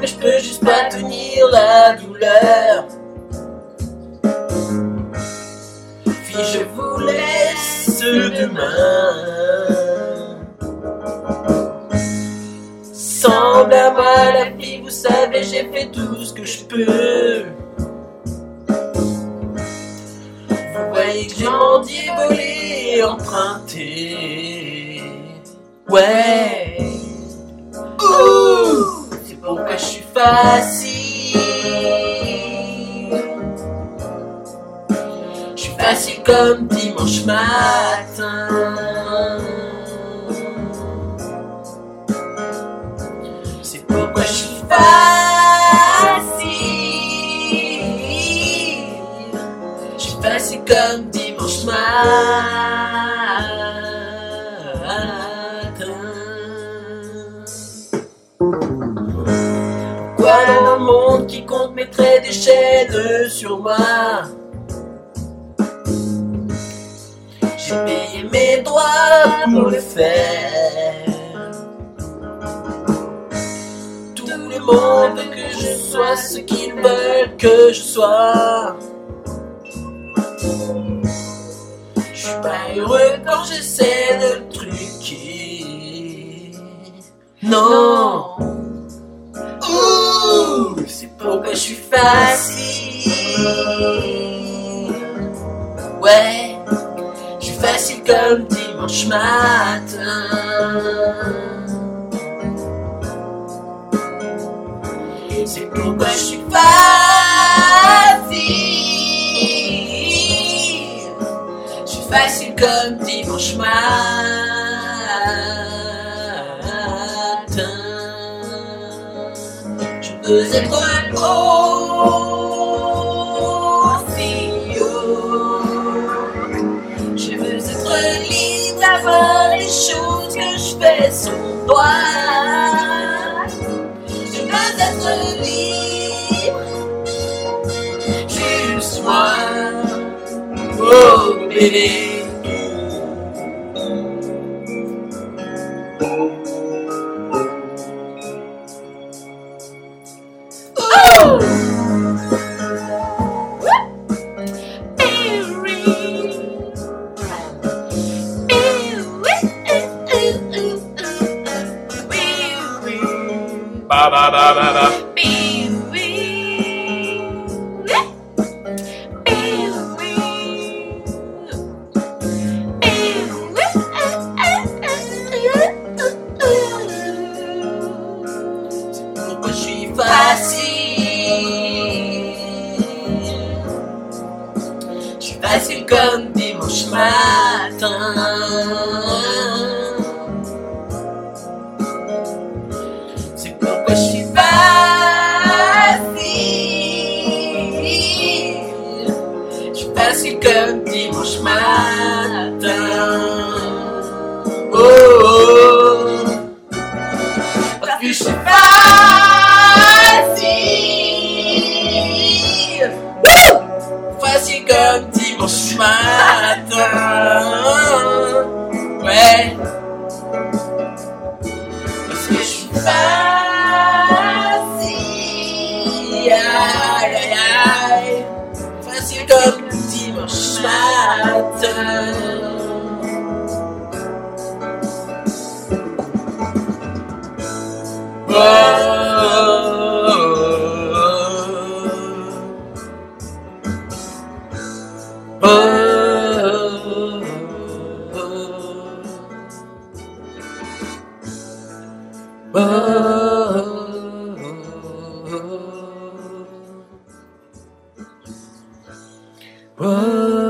Mais je peux juste pas tenir la douleur. Fille, je vous laisse demain. Semble à la vie, vous savez, j'ai fait tout ce que je peux. Vous voyez que j'ai mendié, volé, emprunté. Ouais. Facile. Je suis facile comme dimanche matin. C'est pourquoi je suis facile. Chaînes sur moi J'ai payé mes droits pour le faire. Tout le monde veut que je sois ce qu'ils veulent que je sois. Je suis pas heureux quand j'essaie de le truquer. Non. C'est pourquoi je suis facile. Ouais, je suis facile comme dimanche matin. C'est pourquoi je suis facile. Je suis facile comme dimanche matin. Gros Je veux être libre d'avoir les choses que je fais sans toi. Je veux être libre. Juste moi. Oh bébé. Ba ba ba ba ba. Comme dimanche matin. C'est pourquoi je suis facile Je suis facile comme dimanche matin. Oh, oh. Parce que je suis facile dimanche matin. Ouais. Parce que je suis facile. Aïe aïe aïe. Facile comme le dimanche matin. Oh. Oh,